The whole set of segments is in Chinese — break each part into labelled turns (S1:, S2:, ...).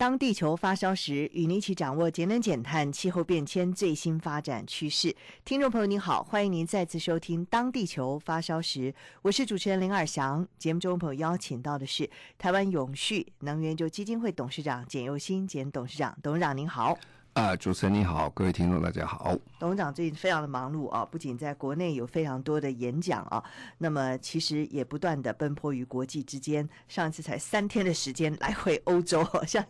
S1: 当地球发烧时，与您一起掌握节能减碳、气候变迁最新发展趋势。听众朋友您好，欢迎您再次收听《当地球发烧时》，我是主持人林尔翔。节目中朋友邀请到的是台湾永续能源研究基金会董事长简佑新简董事长，董事长您好。
S2: 啊，主持人你好，各位听众大家好。
S1: 董事长最近非常的忙碌啊，不仅在国内有非常多的演讲啊，那么其实也不断的奔波于国际之间。上一次才三天的时间来回欧洲，好 像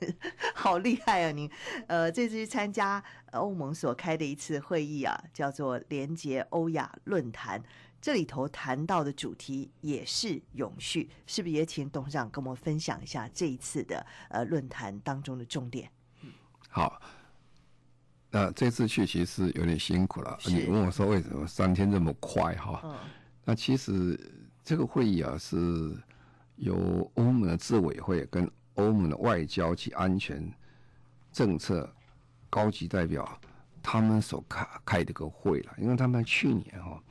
S1: 好厉害啊您！呃，这次去参加欧盟所开的一次会议啊，叫做连结欧亚论坛，这里头谈到的主题也是永续，是不是也请董事长跟我们分享一下这一次的呃论坛当中的重点？
S2: 嗯，好。那这次去其实有点辛苦了。你问我说为什么三天这么快哈？嗯。那其实这个会议啊，是由欧盟的执委会跟欧盟的外交及安全政策高级代表他们所开开的个会了。因为他们去年哈，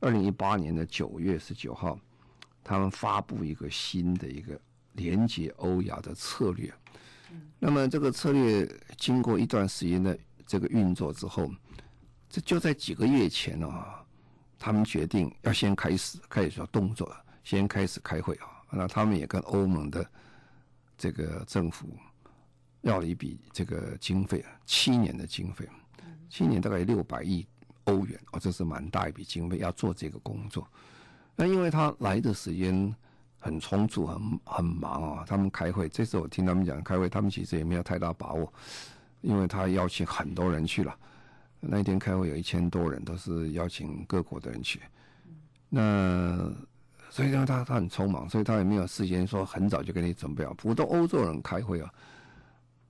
S2: 二零一八年的九月十九号，他们发布一个新的一个连接欧亚的策略。嗯。那么这个策略经过一段时间的。这个运作之后，这就在几个月前啊，他们决定要先开始开始做动作，先开始开会啊。那他们也跟欧盟的这个政府要了一笔这个经费啊，七年的经费，七年大概六百亿欧元哦，这是蛮大一笔经费要做这个工作。那因为他来的时间很充足，很很忙啊，他们开会，这次我听他们讲开会，他们其实也没有太大把握。因为他邀请很多人去了，那一天开会有一千多人，都是邀请各国的人去。那所以呢，他他很匆忙，所以他也没有事先说很早就给你准备好。普通欧洲人开会啊，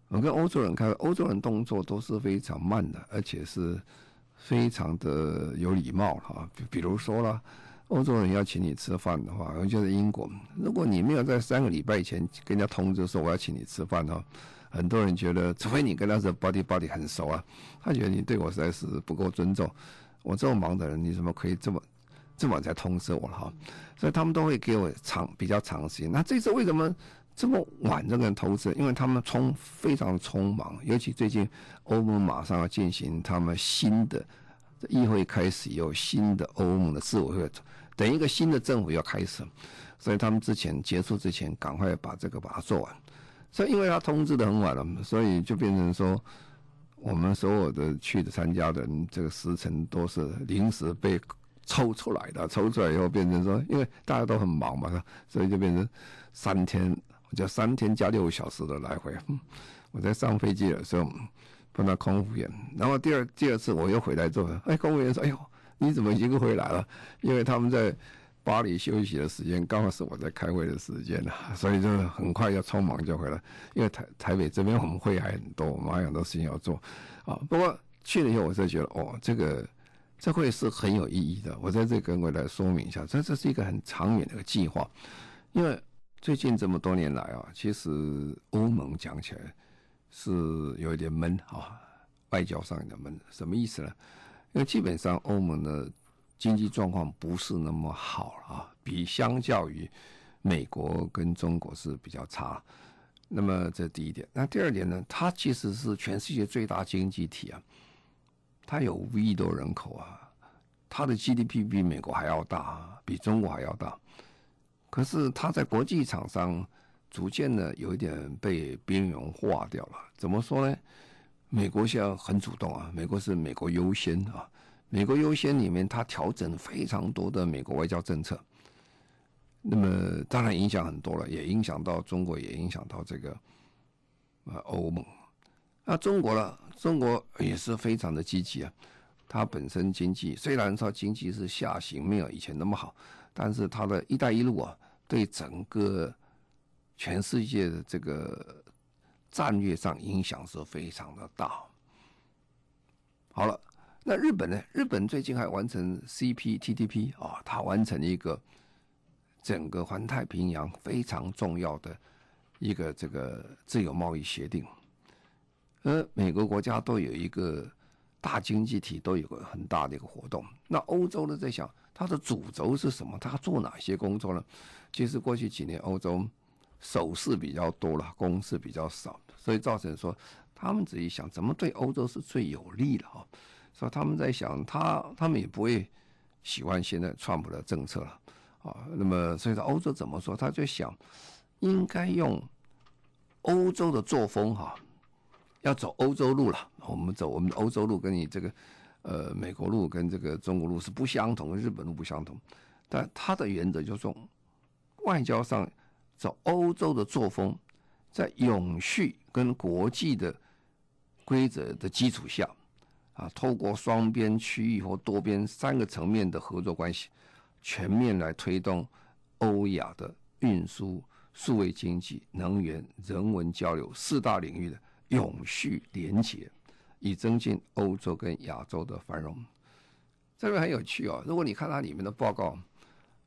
S2: 我跟欧洲人开会，欧洲人动作都是非常慢的，而且是非常的有礼貌哈。比如说了，欧洲人要请你吃饭的话，尤其是英国，如果你没有在三个礼拜前跟人家通知说我要请你吃饭的话。很多人觉得，除非你跟他是 body body 很熟啊，他觉得你对我实在是不够尊重。我这么忙的人，你怎么可以这么这么晚才通知我了哈？所以他们都会给我长比较长时间。那这次为什么这么晚这个人投资？因为他们匆非常匆忙，尤其最近欧盟马上要进行他们新的议会开始，有新的欧盟的自委会，等一个新的政府要开始，所以他们之前结束之前，赶快把这个把它做完。所以，因为他通知的很晚了，所以就变成说，我们所有的去的参加的人，这个时辰都是临时被抽出来的。抽出来以后，变成说，因为大家都很忙嘛，所以就变成三天，我就三天加六小时的来回。我在上飞机的时候碰到空服员，然后第二第二次我又回来之后，哎，空服员说：“哎呦，你怎么已经回来了？”因为他们在。巴黎休息的时间刚好是我在开会的时间了，所以就很快要匆忙就回来。因为台台北这边我们会还很多，我们还有很多事情要做啊。不过去了以后，我就觉得哦，这个这会是很有意义的。我在这跟各位来说明一下，这这是一个很长远的一个计划。因为最近这么多年来啊，其实欧盟讲起来是有一点闷啊，外交上有点闷。什么意思呢？因为基本上欧盟的。经济状况不是那么好啊，比相较于美国跟中国是比较差。那么这第一点，那第二点呢？它其实是全世界最大经济体啊，它有五亿多人口啊，它的 GDP 比美国还要大，比中国还要大。可是它在国际场上逐渐的有一点被边缘化掉了。怎么说呢？美国现在很主动啊，美国是美国优先啊。美国优先里面，它调整非常多的美国外交政策，那么当然影响很多了，也影响到中国，也影响到这个呃欧盟。那中国呢？中国也是非常的积极啊。它本身经济虽然说经济是下行，没有以前那么好，但是它的一带一路啊，对整个全世界的这个战略上影响是非常的大。好了，那日本呢？日本最近还完成 CPTPP 啊，它完成一个整个环太平洋非常重要的一个这个自由贸易协定。呃，每个国家都有一个大经济体，都有个很大的一个活动。那欧洲呢，在想它的主轴是什么？它做哪些工作呢？其实过去几年，欧洲守势比较多了，攻势比较少，所以造成说。他们自己想怎么对欧洲是最有利的啊？所以他们在想，他他们也不会喜欢现在川普的政策了啊。那么，所以说欧洲怎么说？他就想应该用欧洲的作风哈，要走欧洲路了。我们走我们的欧洲路，跟你这个呃美国路跟这个中国路是不相同，日本路不相同。但他的原则就是说，外交上走欧洲的作风，在永续跟国际的。规则的基础下，啊，透过双边、区域或多边三个层面的合作关系，全面来推动欧亚的运输、数位经济、能源、人文交流四大领域的永续连结，以增进欧洲跟亚洲的繁荣。这边很有趣哦，如果你看它里面的报告，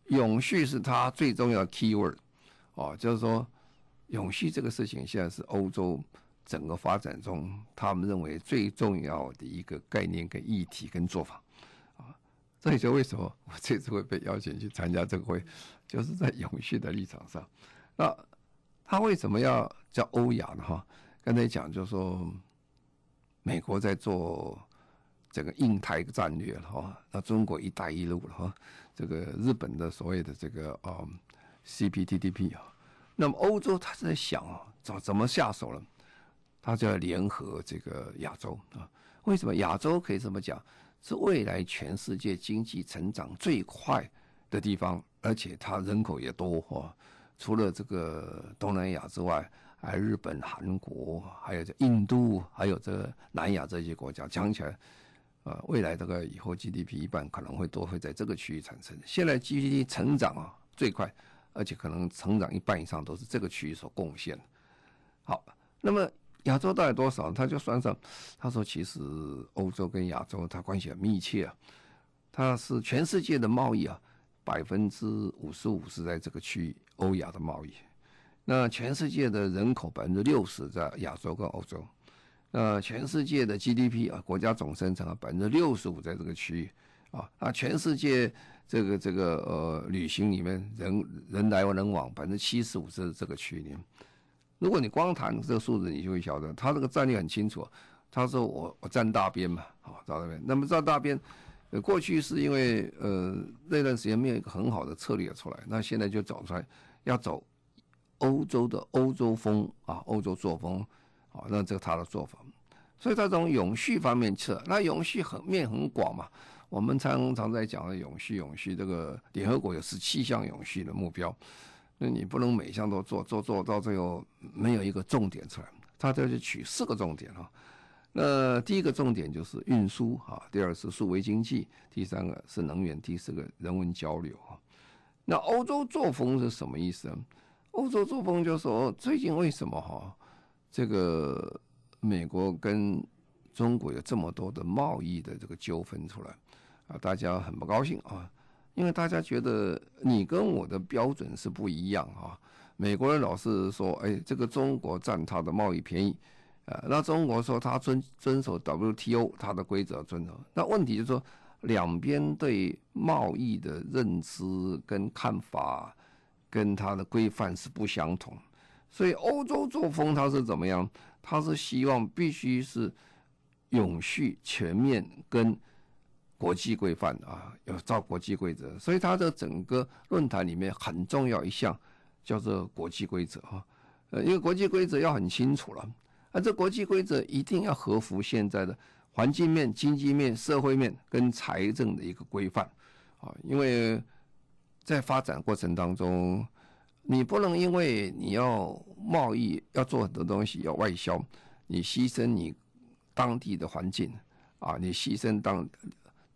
S2: 永续是它最重要的 keyword，哦，就是说永续这个事情现在是欧洲。整个发展中，他们认为最重要的一个概念跟议题跟做法，啊，这也就为什么我这次会被邀请去参加这个会，就是在永续的立场上。那他为什么要叫欧亚呢？哈，刚才讲就是说，美国在做这个印太战略了哈，那中国一带一路了哈，这个日本的所谓的这个啊 CPTPP 啊，那么欧洲他是在想啊，怎怎么下手了？他就要联合这个亚洲啊？为什么亚洲可以这么讲？是未来全世界经济成长最快的地方，而且它人口也多哈。除了这个东南亚之外，还日本、韩国，还有这印度，还有这南亚这些国家。讲起来，啊，未来这个以后 GDP 一半可能会都会在这个区域产生。现在 GDP 成长啊最快，而且可能成长一半以上都是这个区域所贡献。好，那么。亚洲到底多少？他就算上，他说其实欧洲跟亚洲它关系很密切啊，它是全世界的贸易啊，百分之五十五是在这个区域欧亚的贸易，那全世界的人口百分之六十在亚洲跟欧洲，那全世界的 GDP 啊，国家总生产啊百分之六十五在这个区域啊，那全世界这个这个呃旅行里面人人来人往百分之七十五是这个区域里面。如果你光谈这个数字，你就会晓得，他这个战略很清楚。他说我：“我站大边嘛，好站大边。那么站大边，呃，过去是因为呃那段时间没有一个很好的策略出来，那现在就走出来，要走欧洲的欧洲风啊，欧洲作风，好，那这个他的做法。所以他从永续方面测，那永续很面很广嘛。我们常常在讲的永续，永续这个联合国有十七项永续的目标。”那你不能每项都做，做做到最后没有一个重点出来。他这是取四个重点哈。那第一个重点就是运输哈，第二是数位经济，第三个是能源，第四个人文交流哈。那欧洲作风是什么意思呢？欧洲作风就说，最近为什么哈，这个美国跟中国有这么多的贸易的这个纠纷出来啊？大家很不高兴啊。因为大家觉得你跟我的标准是不一样啊，美国人老是说，哎，这个中国占他的贸易便宜，呃，那中国说他遵遵守 WTO 他的规则遵守，那问题就是说两边对贸易的认知跟看法跟他的规范是不相同，所以欧洲作风他是怎么样？他是希望必须是永续全面跟。国际规范啊，要照国际规则，所以它的整个论坛里面很重要一项叫做国际规则啊。呃，因为国际规则要很清楚了，而这国际规则一定要合乎现在的环境面、经济面、社会面跟财政的一个规范啊。因为在发展过程当中，你不能因为你要贸易要做很多东西要外销，你牺牲你当地的环境啊，你牺牲当。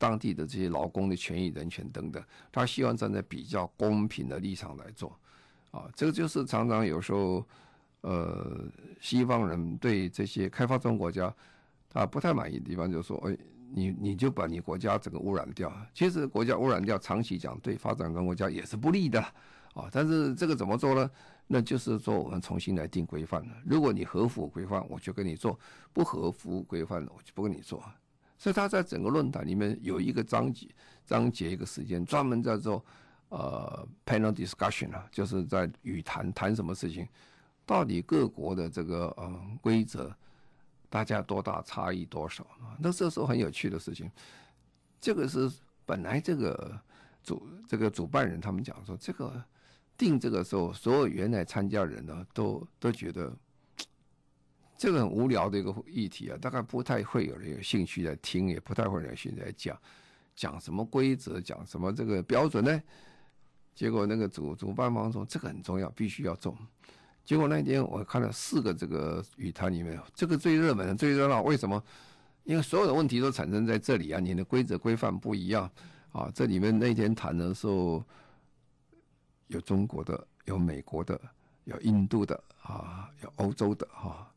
S2: 当地的这些劳工的权益、人权等等，他希望站在比较公平的立场来做，啊，这个就是常常有时候呃，西方人对这些开发中国家，他不太满意的地方，就是说，哎，你你就把你国家整个污染掉。其实国家污染掉，长期讲对发展中国家也是不利的啊。但是这个怎么做呢？那就是说我们重新来定规范了。如果你合乎规范，我就跟你做；不合乎规范，我就不跟你做。所以他在整个论坛里面有一个章节，章节一个时间专门在做呃 panel discussion 啊，就是在语谈谈什么事情。到底各国的这个呃规则，大家多大差异多少啊？那这时候很有趣的事情，这个是本来这个主这个主办人他们讲说，这个定这个时候，所有原来参加人呢都都觉得这个很无聊的一个议题啊，大概不太会有人有兴趣来听，也不太会有人兴趣来讲讲什么规则，讲什么这个标准呢？结果那个主主办方说，这个很重要，必须要做。结果那天我看了四个这个语坛里面，这个最热门、最热闹。为什么？因为所有的问题都产生在这里啊！你的规则规范不一样啊！这里面那天谈的时候，有中国的，有美国的，有印度的啊，有欧洲的哈、啊。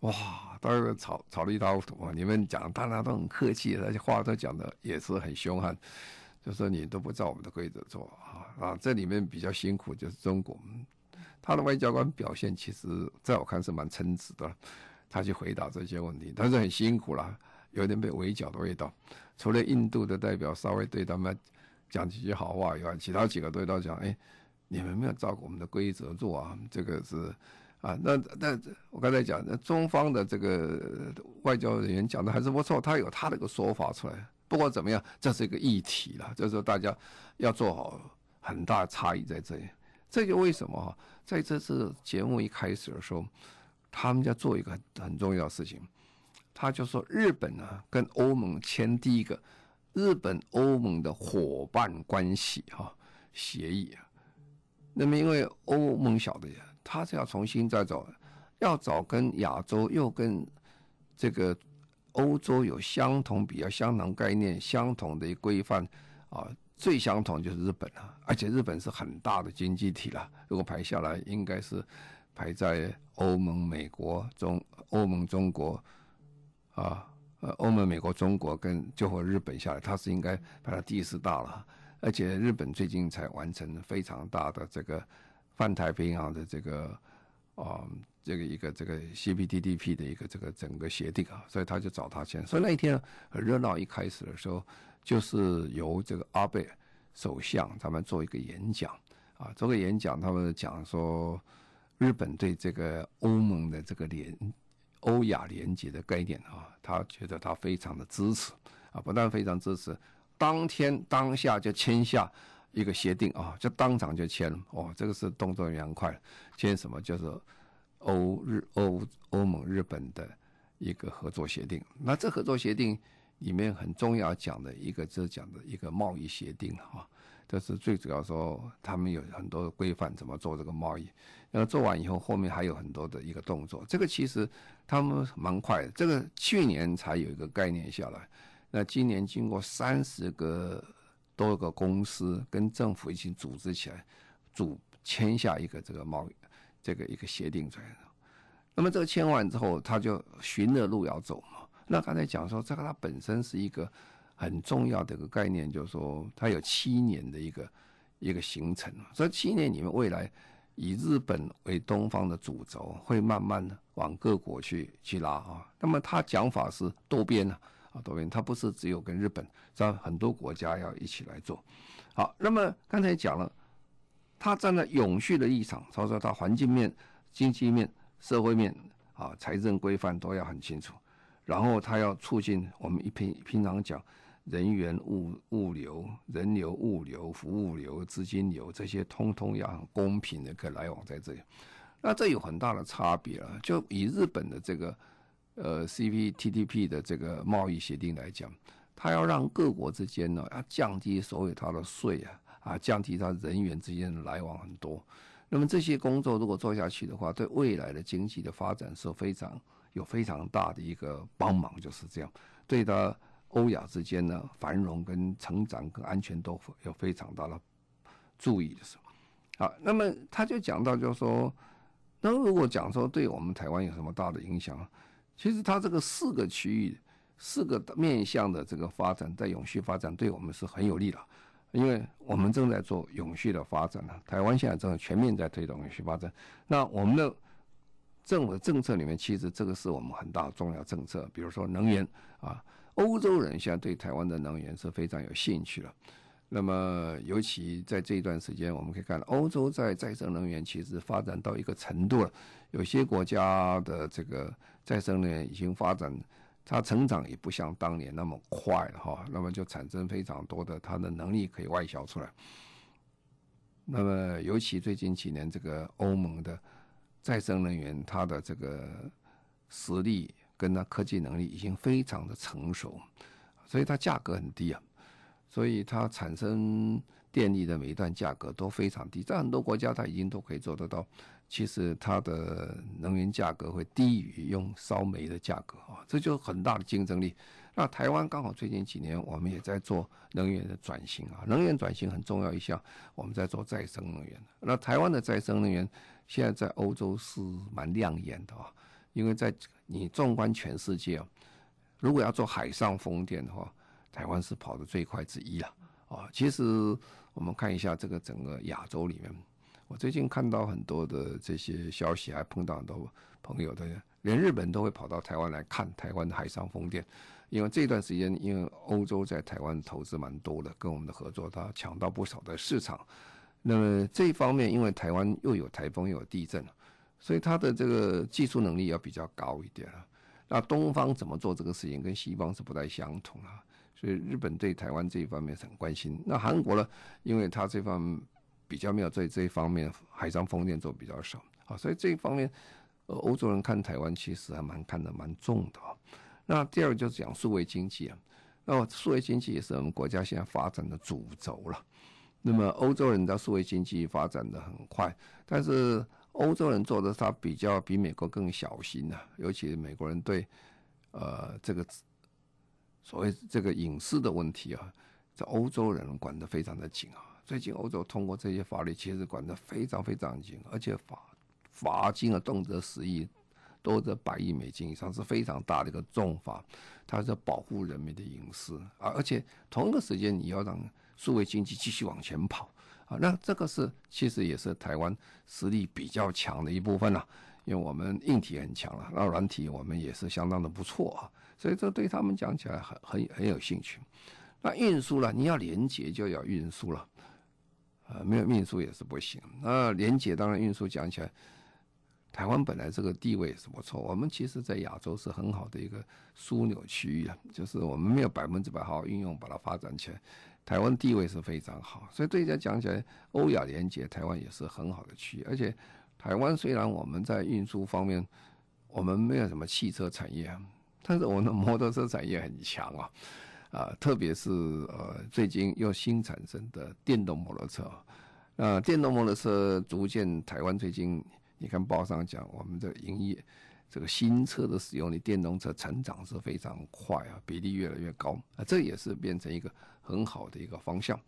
S2: 哇，大家吵吵了一塌糊涂！你们讲，大家都很客气，而且话都讲的也是很凶悍，就说你都不照我们的规则做啊！啊，这里面比较辛苦就是中国。他的外交官表现，其实在我看是蛮称职的，他去回答这些问题，但是很辛苦了，有点被围剿的味道。除了印度的代表稍微对他们讲几句好话以外，其他几个都都讲：“哎，你们没有照顾我们的规则做啊！”这个是啊，那那我刚才讲，那中方的这个外交人员讲的还是不错，他有他的一个说法出来。不管怎么样，这是一个议题了，就是大家要做好，很大差异在这里。这就为什么哈，在这次节目一开始的时候，他们要做一个很很重要的事情，他就说日本呢跟欧盟签第一个日本欧盟的伙伴关系哈协议啊。那么因为欧盟晓得呀，他是要重新再找，要找跟亚洲又跟这个欧洲有相同、比较相同概念、相同的一规范啊。最相同就是日本了，而且日本是很大的经济体了。如果排下来，应该是排在欧盟、美国、中欧盟、中国啊，呃，欧盟、美国、中国跟最后日本下来，它是应该排到第四大了。而且日本最近才完成非常大的这个泛太平洋的这个啊，这个一个这个 CPTPP 的一个这个整个协定啊，所以他就找他签。所以那一天很热闹，一开始的时候。就是由这个阿贝首相他们做一个演讲啊，做个演讲，他们讲说日本对这个欧盟的这个联欧亚联结的概念啊，他觉得他非常的支持啊，不但非常支持，当天当下就签下一个协定啊，就当场就签了哦，这个是动作也很快，签什么就是欧日欧欧盟日本的一个合作协定，那这合作协定。里面很重要讲的一个，就是讲的一个贸易协定啊，这是最主要说他们有很多规范怎么做这个贸易，然后做完以后后面还有很多的一个动作，这个其实他们蛮快的，这个去年才有一个概念下来，那今年经过三十个多个公司跟政府一起组织起来，组签下一个这个贸易这个一个协定出来，那么这个签完之后，他就寻着路要走嘛。那刚才讲说，这个它本身是一个很重要的一个概念，就是说它有七年的一个一个行程。所以七年里面，未来以日本为东方的主轴，会慢慢的往各国去去拉啊。那么他讲法是多边啊，啊多边，它不是只有跟日本，这很多国家要一起来做。好，那么刚才讲了，他站在永续的立场，他说他环境面、经济面、社会面啊、财政规范都要很清楚。然后他要促进我们一平平常讲人员物物流、人流物流、服务流、资金流这些，通通要很公平的可来往在这里。那这有很大的差别了。就以日本的这个呃 CPTPP 的这个贸易协定来讲，它要让各国之间呢要降低所有它的税啊啊，降低它人员之间的来往很多。那么这些工作如果做下去的话，对未来的经济的发展是非常。有非常大的一个帮忙，就是这样，对的，欧亚之间呢繁荣跟成长跟安全都有非常大的注意的是，好，那么他就讲到，就是说，那如果讲说对我们台湾有什么大的影响，其实它这个四个区域、四个面向的这个发展，在永续发展对我们是很有利的，因为我们正在做永续的发展呢。台湾现在正在全面在推动永续发展，那我们的政府的政策里面，其实这个是我们很大重要政策，比如说能源啊，欧洲人现在对台湾的能源是非常有兴趣的。那么，尤其在这一段时间，我们可以看到，欧洲在再生能源其实发展到一个程度了。有些国家的这个再生能源已经发展，它成长也不像当年那么快了哈。那么就产生非常多的它的能力可以外销出来。那么，尤其最近几年，这个欧盟的再生能源，它的这个实力跟它科技能力已经非常的成熟，所以它价格很低啊。所以它产生电力的每一段价格都非常低，在很多国家它已经都可以做得到。其实它的能源价格会低于用烧煤的价格啊，这就很大的竞争力。那台湾刚好最近几年我们也在做能源的转型啊，能源转型很重要一项，我们在做再生能源。那台湾的再生能源现在在欧洲是蛮亮眼的啊，因为在你纵观全世界啊，如果要做海上风电的话。台湾是跑得最快之一了啊！其实我们看一下这个整个亚洲里面，我最近看到很多的这些消息，还碰到很多朋友的，连日本都会跑到台湾来看台湾的海上风电，因为这段时间因为欧洲在台湾投资蛮多的，跟我们的合作，他抢到不少的市场。那么这一方面，因为台湾又有台风又有地震，所以它的这个技术能力要比较高一点了。那东方怎么做这个事情，跟西方是不太相同啊。所以日本对台湾这一方面很关心。那韩国呢？因为它这方面比较没有在这一方面海上风电做比较少啊，所以这一方面，呃，欧洲人看台湾其实还蛮看得蛮重的啊。那第二个就是讲数位经济啊，那数位经济也是我们国家现在发展的主轴了。那么欧洲人的数位经济发展的很快，但是欧洲人做的他比较比美国更小心啊，尤其美国人对呃这个。所谓这个隐私的问题啊，在欧洲人管得非常的紧啊。最近欧洲通过这些法律，其实管得非常非常紧，而且罚罚金啊，动辄十亿，多则百亿美金以上，是非常大的一个重罚。它是保护人民的隐私啊，而且同一个时间你要让数位经济继续往前跑啊，那这个是其实也是台湾实力比较强的一部分了，因为我们硬体很强了，那软体我们也是相当的不错啊。所以这对他们讲起来很很很有兴趣。那运输了，你要连接就要运输了，呃，没有运输也是不行。那连接当然运输讲起来，台湾本来这个地位也是不错，我们其实在亚洲是很好的一个枢纽区域啊，就是我们没有百分之百好好运用把它发展起来，台湾地位是非常好。所以对人家讲起来，欧亚连接台湾也是很好的区域。而且台湾虽然我们在运输方面，我们没有什么汽车产业。但是我们的摩托车产业很强啊，啊，特别是呃最近又新产生的电动摩托车，啊，电动摩托车逐渐台湾最近你看报上讲，我们的营业这个新车的使用率，电动车成长是非常快啊，比例越来越高啊，这也是变成一个很好的一个方向。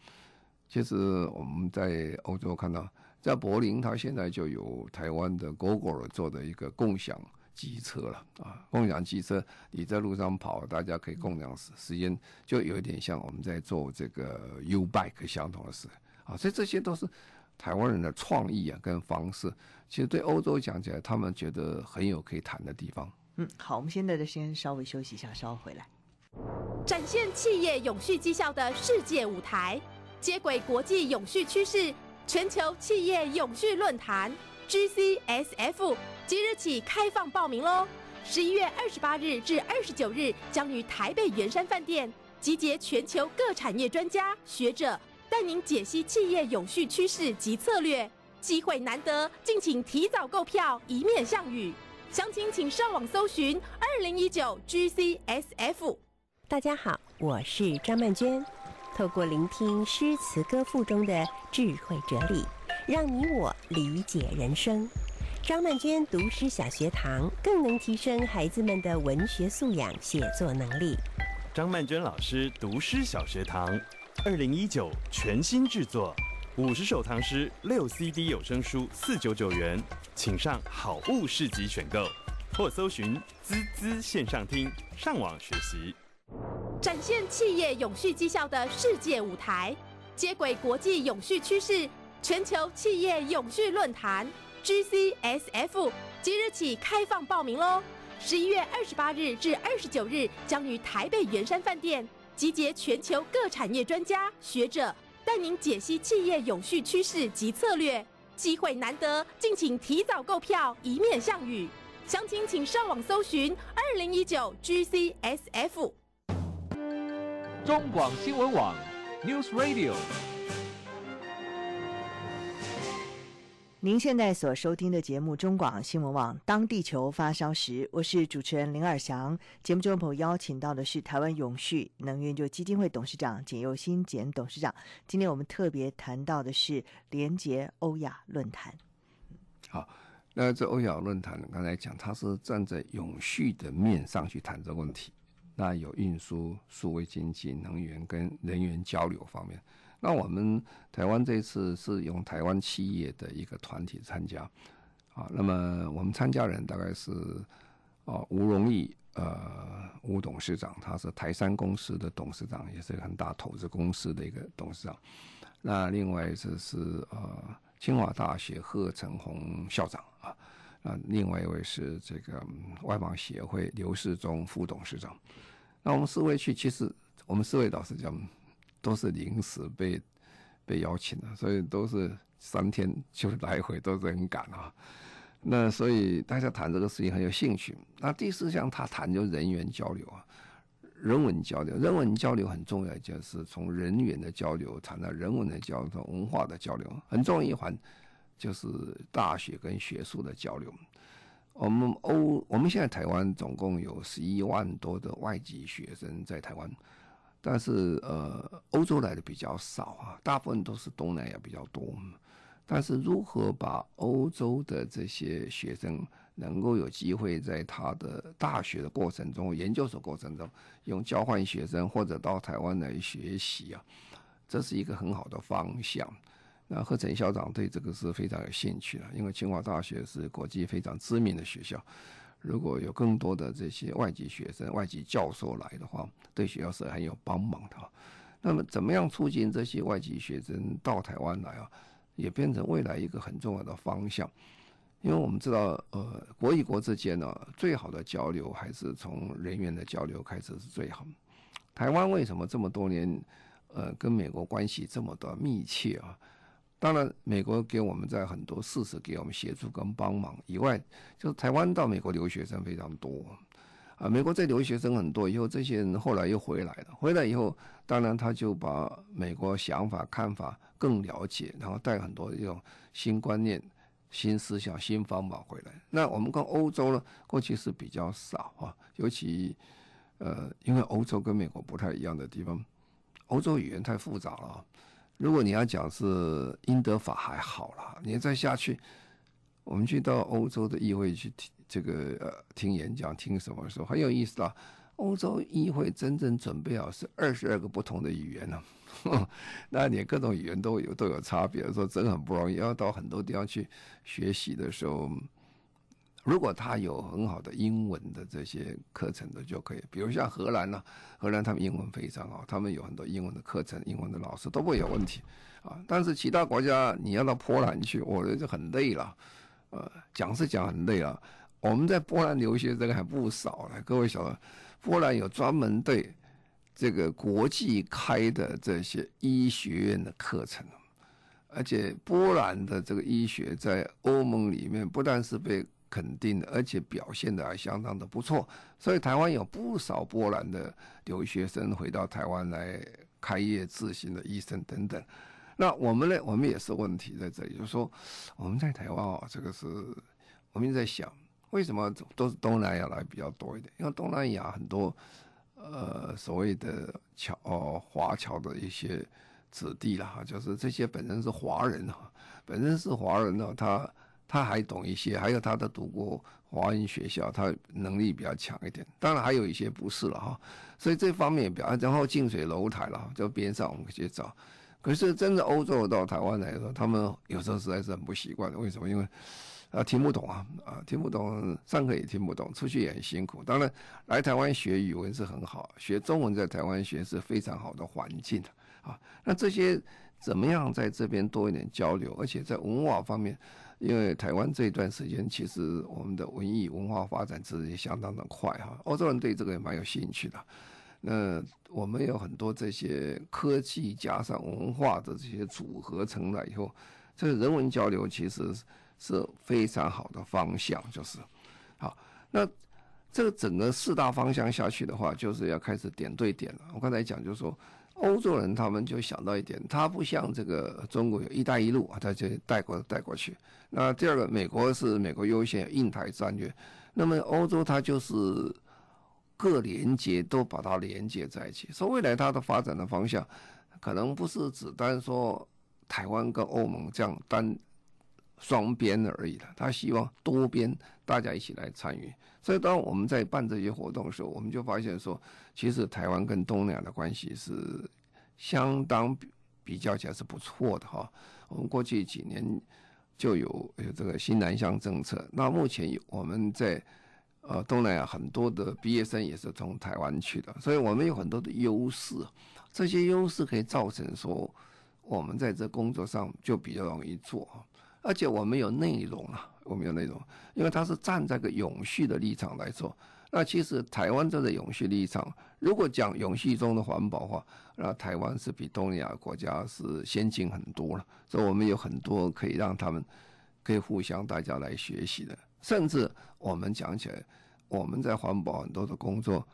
S2: 其实我们在欧洲看到，在柏林，它现在就有台湾的 Google 做的一个共享。机车了啊，共享机车，你在路上跑，大家可以共享时时间，就有一点像我们在做这个 U bike 相同的事啊，所以这些都是台湾人的创意啊跟方式。其实对欧洲讲起来，他们觉得很有可以谈的地方。
S1: 嗯，好，我们现在就先稍微休息一下，稍后回来。
S3: 展现企业永续绩效的世界舞台，接轨国际永续趋势，全球企业永续论坛 GCSF。即日起开放报名喽！十一月二十八日至二十九日，将于台北圆山饭店集结全球各产业专家学者，带您解析企业永续趋势及策略。机会难得，敬请提早购票，以免项羽。详情请上网搜寻二零一九 GCSF。
S4: 大家好，我是张曼娟，透过聆听诗词歌赋中的智慧哲理，让你我理解人生。张曼娟读诗小学堂更能提升孩子们的文学素养、写作能力。
S5: 张曼娟老师读诗小学堂，二零一九全新制作，五十首唐诗，六 CD 有声书，四九九元，请上好物市集选购，或搜寻滋滋线上听，上网学习。
S3: 展现企业永续绩效的世界舞台，接轨国际永续趋势，全球企业永续论坛 GCSF 即日起开放报名喽！十一月二十八日至二十九日，将于台北圆山饭店集结全球各产业专家学者，带您解析企业永续趋势及策略。机会难得，敬请提早购票，一面项羽。详情请上网搜寻二零一九 GCSF。
S6: 中广新闻网 News Radio。
S1: 您现在所收听的节目《中广新闻网》，当地球发烧时，我是主持人林尔祥。节目中朋友邀请到的是台湾永续能源就基金会董事长简佑新简董事长。今天我们特别谈到的是连结欧亚论坛。
S2: 好，那这欧亚论坛刚才讲，它是站在永续的面上去谈这个问题。那有运输、数位经济、能源跟人员交流方面。那我们台湾这次是用台湾企业的一个团体参加，啊，那么我们参加人大概是啊吴荣义呃吴董事长，他是台山公司的董事长，也是很大投资公司的一个董事长。那另外一次是呃清华大学贺成红校长啊，那另外一位是这个外贸协会刘世忠副董事长。那我们四位去，其实我们四位导师讲。都是临时被被邀请的，所以都是三天就来回，都是很赶啊。那所以大家谈这个事情很有兴趣。那第四项他谈就人员交流啊，人文交流，人文交流很重要，就是从人员的交流谈到人文的交流，文化的交流，很重要一环就是大学跟学术的交流。我们欧我们现在台湾总共有十一万多的外籍学生在台湾。但是呃，欧洲来的比较少啊，大部分都是东南亚比较多。但是如何把欧洲的这些学生能够有机会在他的大学的过程中、研究所过程中用交换学生或者到台湾来学习啊，这是一个很好的方向。那贺成校长对这个是非常有兴趣的，因为清华大学是国际非常知名的学校。如果有更多的这些外籍学生、外籍教授来的话，对学校是很有帮忙的。那么，怎么样促进这些外籍学生到台湾来啊？也变成未来一个很重要的方向。因为我们知道，呃，国与国之间呢，最好的交流还是从人员的交流开始是最好。台湾为什么这么多年，呃，跟美国关系这么的密切啊？当然，美国给我们在很多事实给我们协助跟帮忙以外，就是台湾到美国留学生非常多，啊，美国这留学生很多，以后这些人后来又回来了，回来以后，当然他就把美国想法看法更了解，然后带很多这种新观念、新思想、新方法回来。那我们跟欧洲呢，过去是比较少啊，尤其呃，因为欧洲跟美国不太一样的地方，欧洲语言太复杂了。如果你要讲是英德法还好啦，你再下去，我们去到欧洲的议会去听这个呃听演讲听什么时候很有意思啊。欧洲议会真正准备好是二十二个不同的语言呢，那你各种语言都有都有差别，说真的很不容易，要到很多地方去学习的时候。如果他有很好的英文的这些课程的就可以，比如像荷兰呢、荷兰他们英文非常好，他们有很多英文的课程，英文的老师都会有问题啊。但是其他国家你要到波兰去，我觉得就很累了，呃，讲是讲很累了。我们在波兰留学这个还不少呢，各位晓得，波兰有专门对这个国际开的这些医学院的课程，而且波兰的这个医学在欧盟里面不但是被肯定的，而且表现的还相当的不错，所以台湾有不少波兰的留学生回到台湾来开业自行的医生等等。那我们呢？我们也是问题在这里，就是说我们在台湾啊，这个是我们在想，为什么都是东南亚来比较多一点？因为东南亚很多呃所谓的侨哦华侨的一些子弟啦，就是这些本身是华人哈，本身是华人呢，他。他还懂一些，还有他的读过华英学校，他能力比较强一点。当然还有一些不是了哈，所以这方面也比较，然后近水楼台了，就边上我们可以找。可是真的欧洲到台湾来说，他们有时候实在是很不习惯的。为什么？因为啊听不懂啊啊听不懂，上课也听不懂，出去也很辛苦。当然来台湾学语文是很好，学中文在台湾学是非常好的环境啊。那这些怎么样在这边多一点交流？而且在文化方面，因为台湾这一段时间其实我们的文艺文化发展其实也相当的快哈。欧洲人对这个也蛮有兴趣的。那我们有很多这些科技加上文化的这些组合成了以后，这个人文交流其实是非常好的方向，就是好。那这个整个四大方向下去的话，就是要开始点对点了。我刚才讲就是说，欧洲人他们就想到一点，他不像这个中国有一带一路啊，他就带过带过去。那第二个，美国是美国优先印太战略，那么欧洲它就是。各连接都把它连接在一起，所以未来它的发展的方向，可能不是只单说台湾跟欧盟这样单双边而已的，他希望多边大家一起来参与。所以当我们在办这些活动的时候，我们就发现说，其实台湾跟东南亚的关系是相当比比较起来是不错的哈。我们过去几年就有有这个新南向政策，那目前有我们在。呃，东南亚很多的毕业生也是从台湾去的，所以我们有很多的优势，这些优势可以造成说，我们在这工作上就比较容易做，而且我们有内容啊，我们有那种，因为它是站在个永续的立场来做。那其实台湾这个永续立场，如果讲永续中的环保话，那台湾是比东亚国家是先进很多了，所以我们有很多可以让他们可以互相大家来学习的。甚至我们讲起来，我们在环保很多的工作，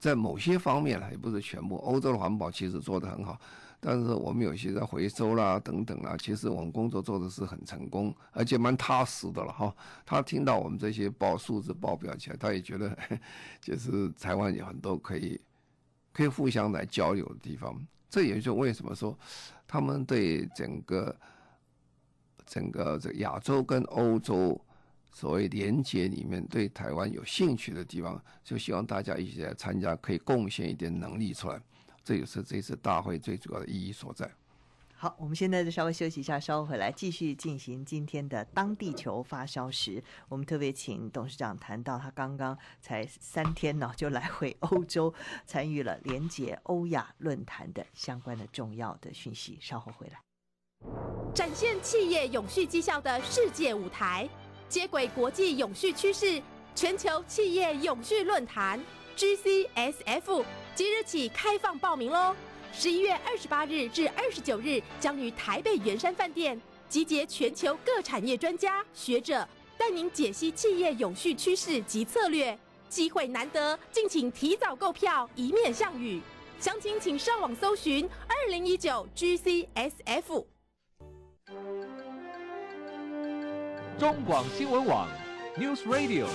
S2: 在某些方面也不是全部。欧洲的环保其实做得很好，但是我们有些在回收啦等等啦，其实我们工作做的是很成功，而且蛮踏实的了哈。他听到我们这些报数字报表起来，他也觉得，就是台湾有很多可以可以互相来交流的地方。这也就为什么说他们对整个整个这亚洲跟欧洲。所谓连结里面对台湾有兴趣的地方，就希望大家一起来参加，可以贡献一点能力出来，这也是这次大会最主要的意义所在。
S1: 好，我们现在就稍微休息一下，稍后回来继续进行今天的当地球发烧时。我们特别请董事长谈到他刚刚才三天呢，就来回欧洲参与了连结欧亚论坛的相关的重要的讯息。稍后回来，
S3: 展现企业永续绩效的世界舞台。接轨国际永续趋势，全球企业永续论坛 （GCSF） 即日起开放报名喽！十一月二十八日至二十九日，将于台北圆山饭店集结全球各产业专家学者，带您解析企业永续趋势及策略。机会难得，敬请提早购票，以免项羽。详情请上网搜寻二零一九 GCSF。
S6: 中广新闻网，News Radio。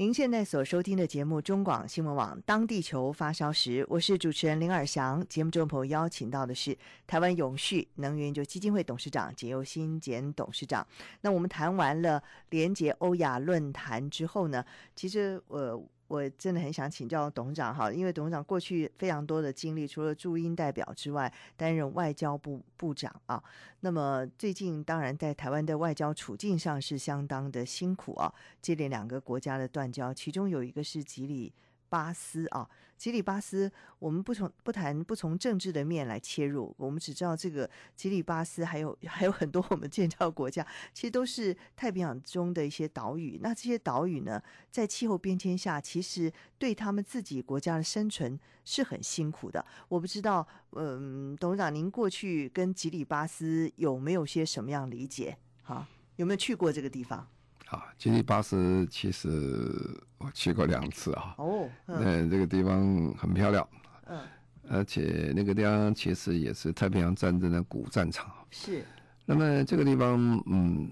S1: 您现在所收听的节目，中广新闻网，当地球发烧时，我是主持人林尔祥。节目中朋友邀请到的是台湾永续能源研究基金会董事长简又新简董事长。那我们谈完了连结欧亚论坛之后呢，其实我。呃我真的很想请教董事长哈，因为董事长过去非常多的经历，除了驻英代表之外，担任外交部部长啊。那么最近当然在台湾的外交处境上是相当的辛苦啊，接连两个国家的断交，其中有一个是吉里巴斯啊。吉里巴斯，我们不从不谈不从政治的面来切入，我们只知道这个吉里巴斯还有还有很多我们建交国家，其实都是太平洋中的一些岛屿。那这些岛屿呢，在气候变迁下，其实对他们自己国家的生存是很辛苦的。我不知道，嗯，董事长，您过去跟吉里巴斯有没有些什么样理解？哈，有没有去过这个地方？
S2: 啊，吉里巴斯其实我去过两次啊。哦，嗯，这个地方很漂亮。嗯，而且那个地方其实也是太平洋战争的古战场。
S1: 是。
S2: 那么这个地方，嗯，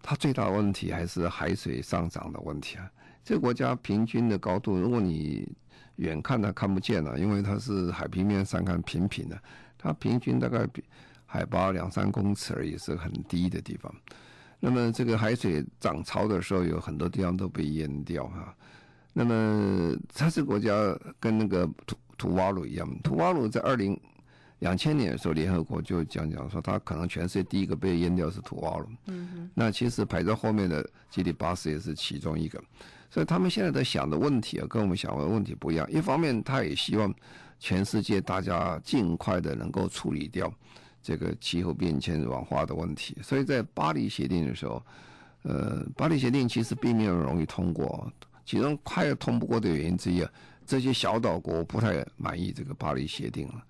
S2: 它最大的问题还是海水上涨的问题啊。这个国家平均的高度，如果你远看它看不见了，因为它是海平面上看平平的，它平均大概比海拔两三公尺而已，是很低的地方。那么这个海水涨潮的时候，有很多地方都被淹掉哈。那么它这个国家跟那个土土瓦鲁一样。土瓦鲁在二零两千年的时候，联合国就讲讲说，它可能全世界第一个被淹掉是土瓦鲁。嗯哼。那其实排在后面的基里巴斯也是其中一个。所以他们现在在想的问题啊，跟我们想的问题不一样。一方面，他也希望全世界大家尽快的能够处理掉这个气候变迁软化的问题。所以在巴黎协定的时候，呃，巴黎协定其实并没有容易通过，其中快要通不过的原因之一啊，这些小岛国不太满意这个巴黎协定了，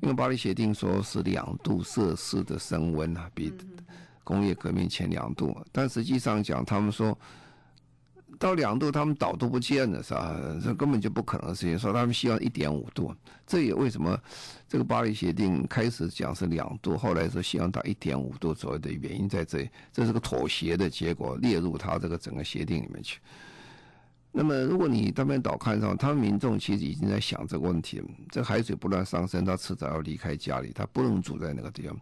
S2: 因为巴黎协定说是两度摄氏的升温啊，比工业革命前两度，但实际上讲，他们说。到两度，他们岛都不见了，是吧？这根本就不可能的事情。说他们希望一点五度，这也为什么这个巴黎协定开始讲是两度，后来说希望到一点五度左右的原因在这里。这是个妥协的结果，列入他这个整个协定里面去。那么，如果你单边岛看上，他们民众其实已经在想这个问题了。这海水不断上升，他迟早要离开家里，他不能住在那个地方。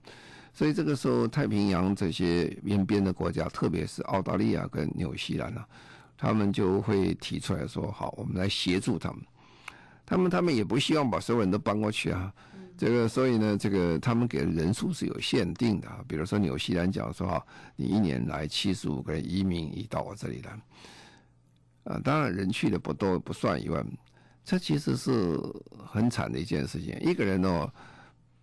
S2: 所以这个时候，太平洋这些沿边的国家，特别是澳大利亚跟纽西兰啊。他们就会提出来说：“好，我们来协助他们。他们他们也不希望把所有人都搬过去啊。这个，所以呢，这个他们给的人数是有限定的。比如说纽西兰讲说：哈，你一年来七十五个人移民移到我这里来。啊，当然人去的不多不算一万，这其实是很惨的一件事情。一个人哦，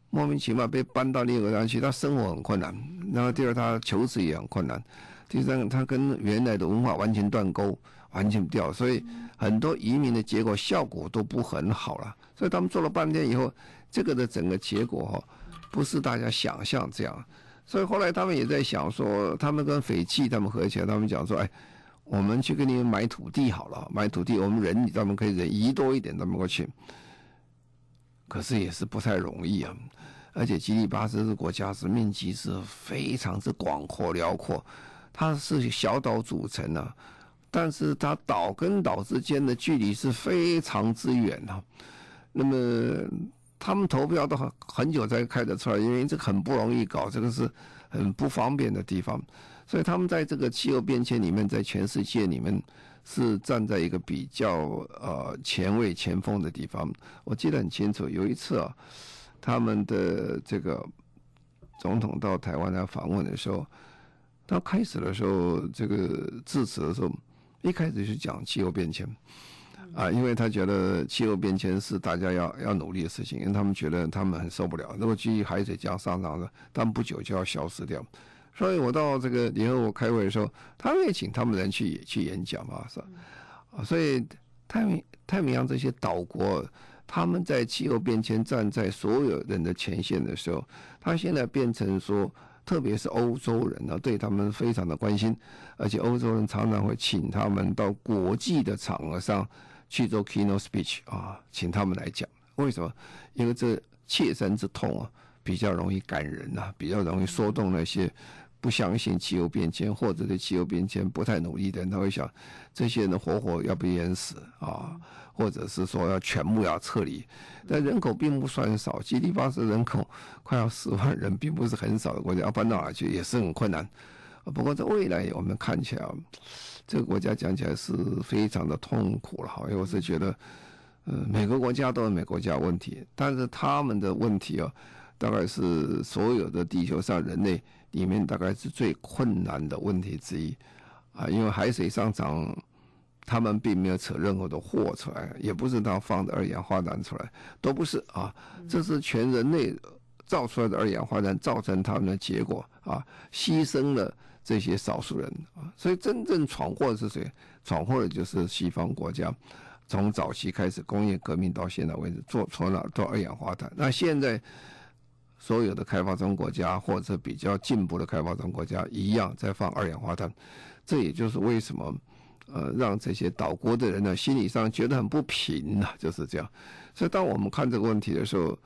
S2: 莫名其妙被搬到另一个地方去，他生活很困难。然后第二，他求职也很困难。”第三个，他跟原来的文化完全断钩，完全不掉，所以很多移民的结果效果都不很好了。所以他们做了半天以后，这个的整个结果哈，不是大家想象这样。所以后来他们也在想说，他们跟斐济他们合起来，他们讲说，哎，我们去给你们买土地好了，买土地，我们人他们可以人移多一点，他们过去。可是也是不太容易啊，而且吉里巴斯的国家是面积是非常之广阔辽阔。它是小岛组成的，但是它岛跟岛之间的距离是非常之远的。那么他们投票都很很久才开得出来，因为这很不容易搞，这个是很不方便的地方。所以他们在这个气候变迁里面，在全世界里面是站在一个比较呃前卫前锋的地方。我记得很清楚，有一次啊，他们的这个总统到台湾来访问的时候。到开始的时候，这个致辞的时候，一开始是讲气候变迁，啊，因为他觉得气候变迁是大家要要努力的事情，因为他们觉得他们很受不了，如果继续海水这样上涨的，他们不久就要消失掉。所以我到这个联合国开会的时候，他们也请他们人去去演讲嘛，是吧？啊，所以太平太平洋这些岛国，他们在气候变迁站在所有人的前线的时候，他现在变成说。特别是欧洲人呢，对他们非常的关心，而且欧洲人常常会请他们到国际的场合上去做 keynote speech 啊，请他们来讲。为什么？因为这切身之痛啊，比较容易感人呐、啊，比较容易说动那些不相信气候变迁或者对气候变迁不太努力的人。他会想，这些人活活要被淹死啊。或者是说要全部要撤离，但人口并不算少，基地巴斯人口快要十万人，并不是很少的国家，要搬到哪去也是很困难。不过在未来，我们看起来，这个国家讲起来是非常的痛苦了。因为我是觉得，呃，每个国家都有每个国家问题，但是他们的问题啊，大概是所有的地球上人类里面大概是最困难的问题之一啊，因为海水上涨。他们并没有扯任何的祸出来，也不是他放的二氧化碳出来，都不是啊，这是全人类造出来的二氧化碳造成他们的结果啊，牺牲了这些少数人啊，所以真正闯祸的是谁？闯祸的就是西方国家，从早期开始工业革命到现在为止，做错了做二氧化碳。那现在所有的开发中国家或者比较进步的开发中国家一样在放二氧化碳，这也就是为什么。呃，让这些岛国的人呢，心理上觉得很不平呐，就是这样。所以，当我们看这个问题的时候，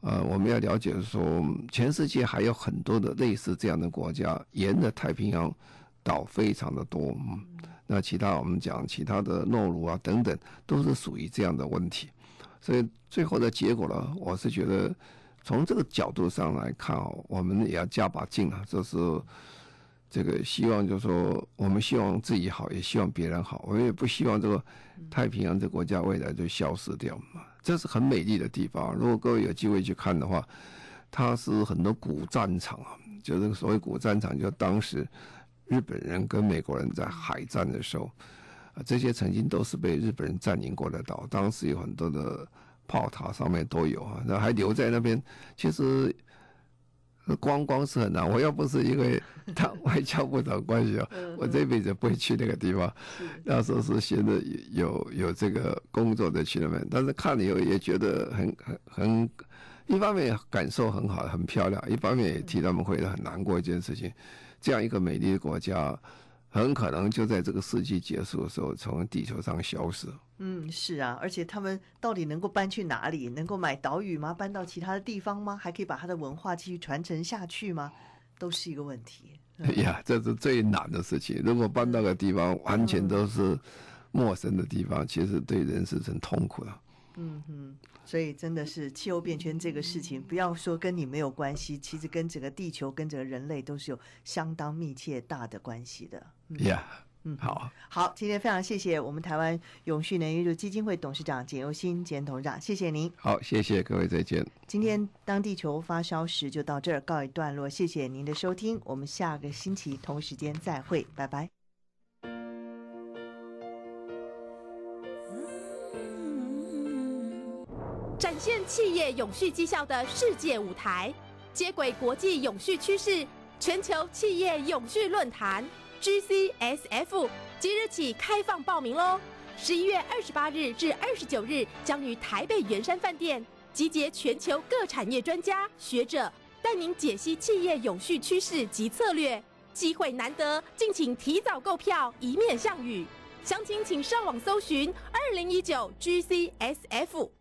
S2: 呃，我们要了解说，全世界还有很多的类似这样的国家，沿着太平洋岛非常的多。嗯，那其他我们讲其他的诺鲁啊等等，都是属于这样的问题。所以，最后的结果呢，我是觉得从这个角度上来看哦，我们也要加把劲啊，就是。这个希望就是说，我们希望自己好，也希望别人好，我们也不希望这个太平洋这国家未来就消失掉嘛。这是很美丽的地方，如果各位有机会去看的话，它是很多古战场啊，就是所谓古战场，就当时日本人跟美国人在海战的时候，啊，这些曾经都是被日本人占领过的岛，当时有很多的炮塔上面都有啊，然后还留在那边，其实。观光是很难，我要不是因为 他外交部长关系啊，我这辈子不会去那个地方。那时候是现在有有这个工作的去那边，但是看了以后也觉得很很很，一方面感受很好，很漂亮，一方面也替他们会很难过一件事情，这样一个美丽的国家。很可能就在这个世纪结束的时候，从地球上消失。
S1: 嗯，是啊，而且他们到底能够搬去哪里？能够买岛屿吗？搬到其他的地方吗？还可以把他的文化继续传承下去吗？都是一个问题。
S2: 哎呀，这是最难的事情。如果搬到个地方完全都是陌生的地方，其实对人是很痛苦的。
S1: 嗯哼，所以真的是气候变迁这个事情，不要说跟你没有关系，其实跟整个地球、跟整个人类都是有相当密切大的关系的。
S2: 呀、yeah，嗯，好，
S1: 好，今天非常谢谢我们台湾永续能源基金会董事长简又新简董事长，谢谢您。
S2: 好，谢谢各位，再见。
S1: 今天当地球发烧时就到这儿告一段落，谢谢您的收听，我们下个星期同时间再会，拜拜。
S3: 展现企业永续绩效的世界舞台，接轨国际永续趋势，全球企业永续论坛 GCSF 即日起开放报名喽！十一月二十八日至二十九日，将于台北圆山饭店集结全球各产业专家学者，带您解析企业永续趋势及策略。机会难得，敬请提早购票，以免项羽。详情请上网搜寻二零一九 GCSF。